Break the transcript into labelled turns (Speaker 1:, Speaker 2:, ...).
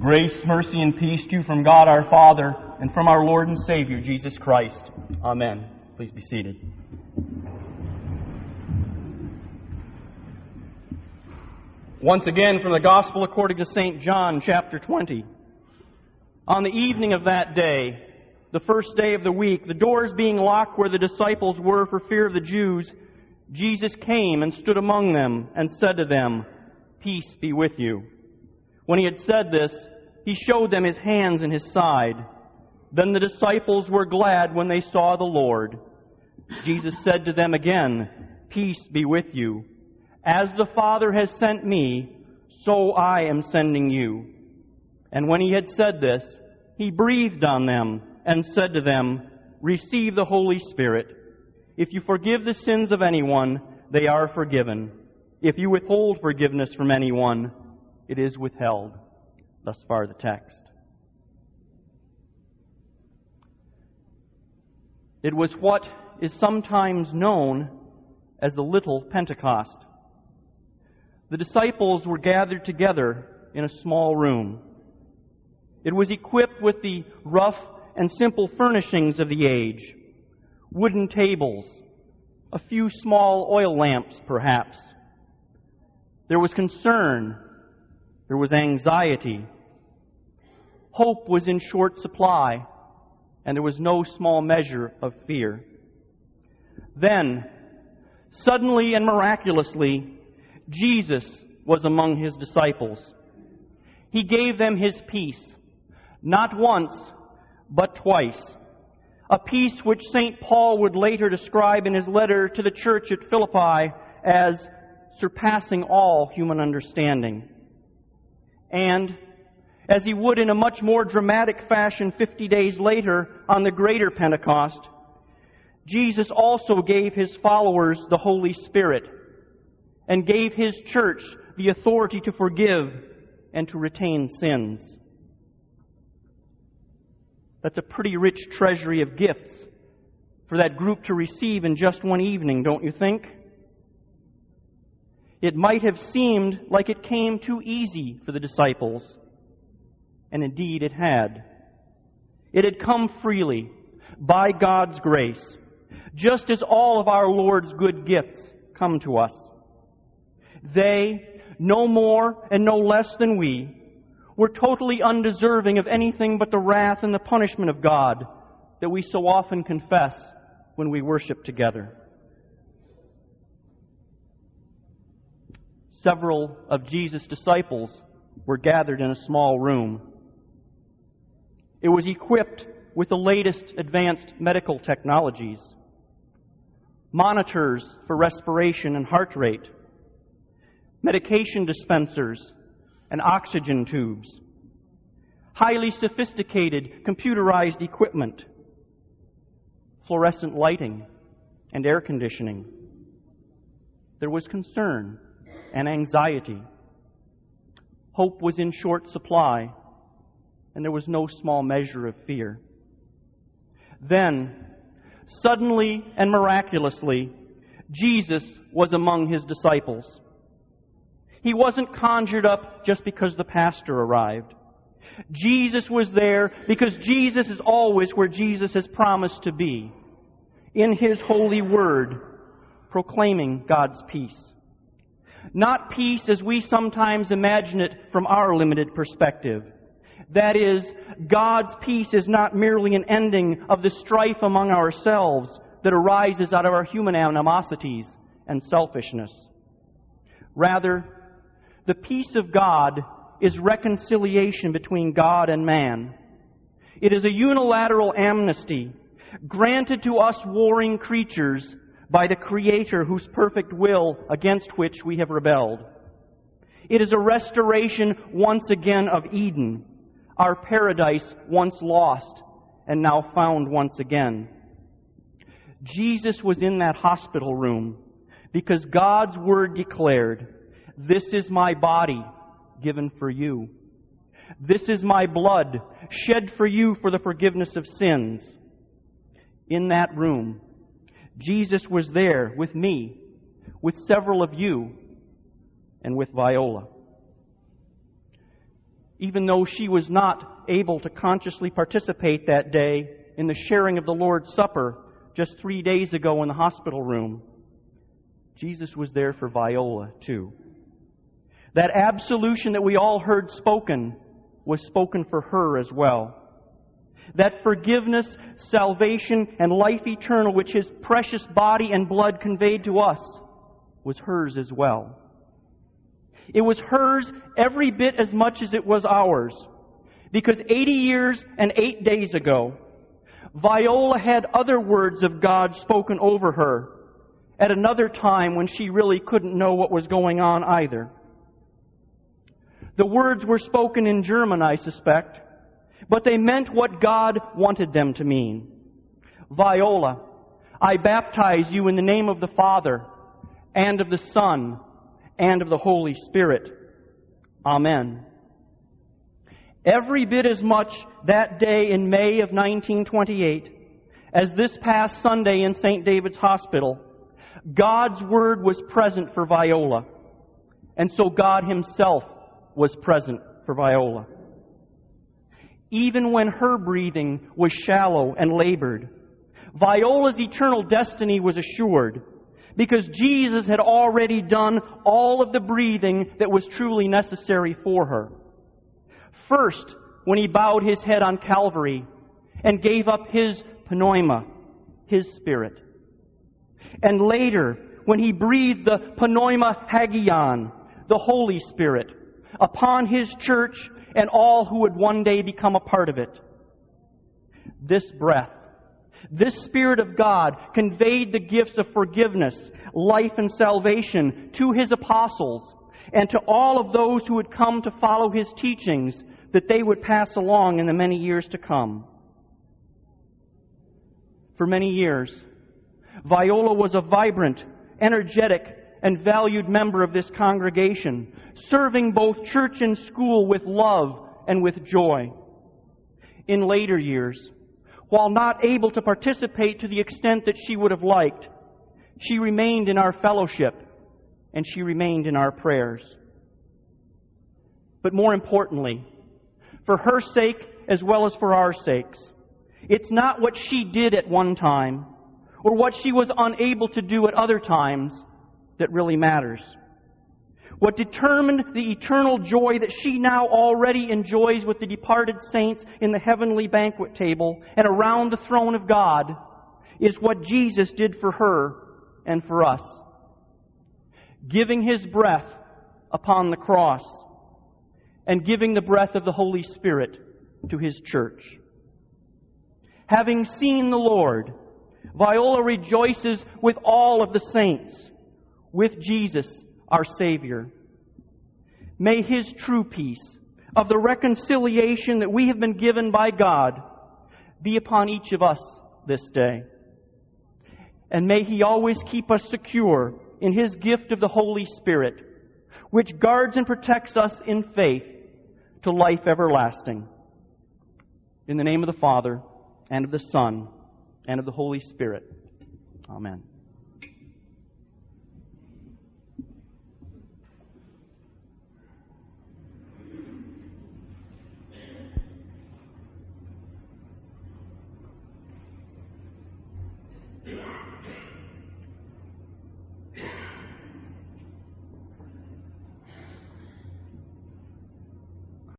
Speaker 1: Grace, mercy, and peace to you from God our Father and from our Lord and Savior, Jesus Christ. Amen. Please be seated. Once again from the Gospel according to St. John, chapter 20. On the evening of that day, the first day of the week, the doors being locked where the disciples were for fear of the Jews, Jesus came and stood among them and said to them, Peace be with you. When he had said this, he showed them his hands and his side. Then the disciples were glad when they saw the Lord. Jesus said to them again, Peace be with you. As the Father has sent me, so I am sending you. And when he had said this, he breathed on them and said to them, Receive the Holy Spirit. If you forgive the sins of anyone, they are forgiven. If you withhold forgiveness from anyone, it is withheld. Thus far, the text. It was what is sometimes known as the Little Pentecost. The disciples were gathered together in a small room. It was equipped with the rough and simple furnishings of the age wooden tables, a few small oil lamps, perhaps. There was concern, there was anxiety. Hope was in short supply, and there was no small measure of fear. Then, suddenly and miraculously, Jesus was among his disciples. He gave them his peace, not once, but twice. A peace which St. Paul would later describe in his letter to the church at Philippi as surpassing all human understanding. And, as he would in a much more dramatic fashion 50 days later on the greater Pentecost, Jesus also gave his followers the Holy Spirit and gave his church the authority to forgive and to retain sins. That's a pretty rich treasury of gifts for that group to receive in just one evening, don't you think? It might have seemed like it came too easy for the disciples, and indeed it had. It had come freely by God's grace, just as all of our Lord's good gifts come to us. They, no more and no less than we, were totally undeserving of anything but the wrath and the punishment of God that we so often confess when we worship together. Several of Jesus' disciples were gathered in a small room. It was equipped with the latest advanced medical technologies monitors for respiration and heart rate medication dispensers, and oxygen tubes, highly sophisticated computerized equipment, fluorescent lighting, and air conditioning. There was concern and anxiety. Hope was in short supply, and there was no small measure of fear. Then, suddenly and miraculously, Jesus was among his disciples. He wasn't conjured up just because the pastor arrived. Jesus was there because Jesus is always where Jesus has promised to be in His holy word, proclaiming God's peace. Not peace as we sometimes imagine it from our limited perspective. That is, God's peace is not merely an ending of the strife among ourselves that arises out of our human animosities and selfishness. Rather, the peace of God is reconciliation between God and man. It is a unilateral amnesty granted to us warring creatures by the Creator whose perfect will against which we have rebelled. It is a restoration once again of Eden, our paradise once lost and now found once again. Jesus was in that hospital room because God's Word declared this is my body given for you. This is my blood shed for you for the forgiveness of sins. In that room, Jesus was there with me, with several of you, and with Viola. even though she was not able to consciously participate that day in the sharing of the Lord's Supper just three days ago in the hospital room. Jesus was there for Viola, too. That absolution that we all heard spoken was spoken for her as well. That forgiveness, salvation, and life eternal which His precious body and blood conveyed to us was hers as well. It was hers every bit as much as it was ours. Because 80 years and 8 days ago, Viola had other words of God spoken over her at another time when she really couldn't know what was going on either. The words were spoken in German, I suspect, but they meant what God wanted them to mean. Viola, I baptize you in the name of the Father, and of the Son, and of the Holy Spirit. Amen. Every bit as much that day in May of 1928 as this past Sunday in St. David's Hospital, God's Word was present for Viola. And so God Himself was present for Viola. Even when her breathing was shallow and labored, Viola's eternal destiny was assured because Jesus had already done all of the breathing that was truly necessary for her. First, when he bowed his head on Calvary and gave up his pneuma, his spirit. And later, when he breathed the pneuma hagion, the Holy Spirit, upon his church and all who would one day become a part of it. This breath this Spirit of God conveyed the gifts of forgiveness, life, and salvation to His apostles and to all of those who would come to follow His teachings that they would pass along in the many years to come. For many years, Viola was a vibrant, energetic, and valued member of this congregation, serving both church and school with love and with joy. In later years, while not able to participate to the extent that she would have liked, she remained in our fellowship and she remained in our prayers. But more importantly, for her sake as well as for our sakes, it's not what she did at one time or what she was unable to do at other times that really matters. What determined the eternal joy that she now already enjoys with the departed saints in the heavenly banquet table and around the throne of God is what Jesus did for her and for us. Giving his breath upon the cross and giving the breath of the Holy Spirit to his church. Having seen the Lord, Viola rejoices with all of the saints, with Jesus our Savior. May His true peace of the reconciliation that we have been given by God be upon each of us this day. And may He always keep us secure in His gift of the Holy Spirit, which guards and protects us in faith to life everlasting. In the name of the Father, and of the Son, and of the Holy Spirit. Amen.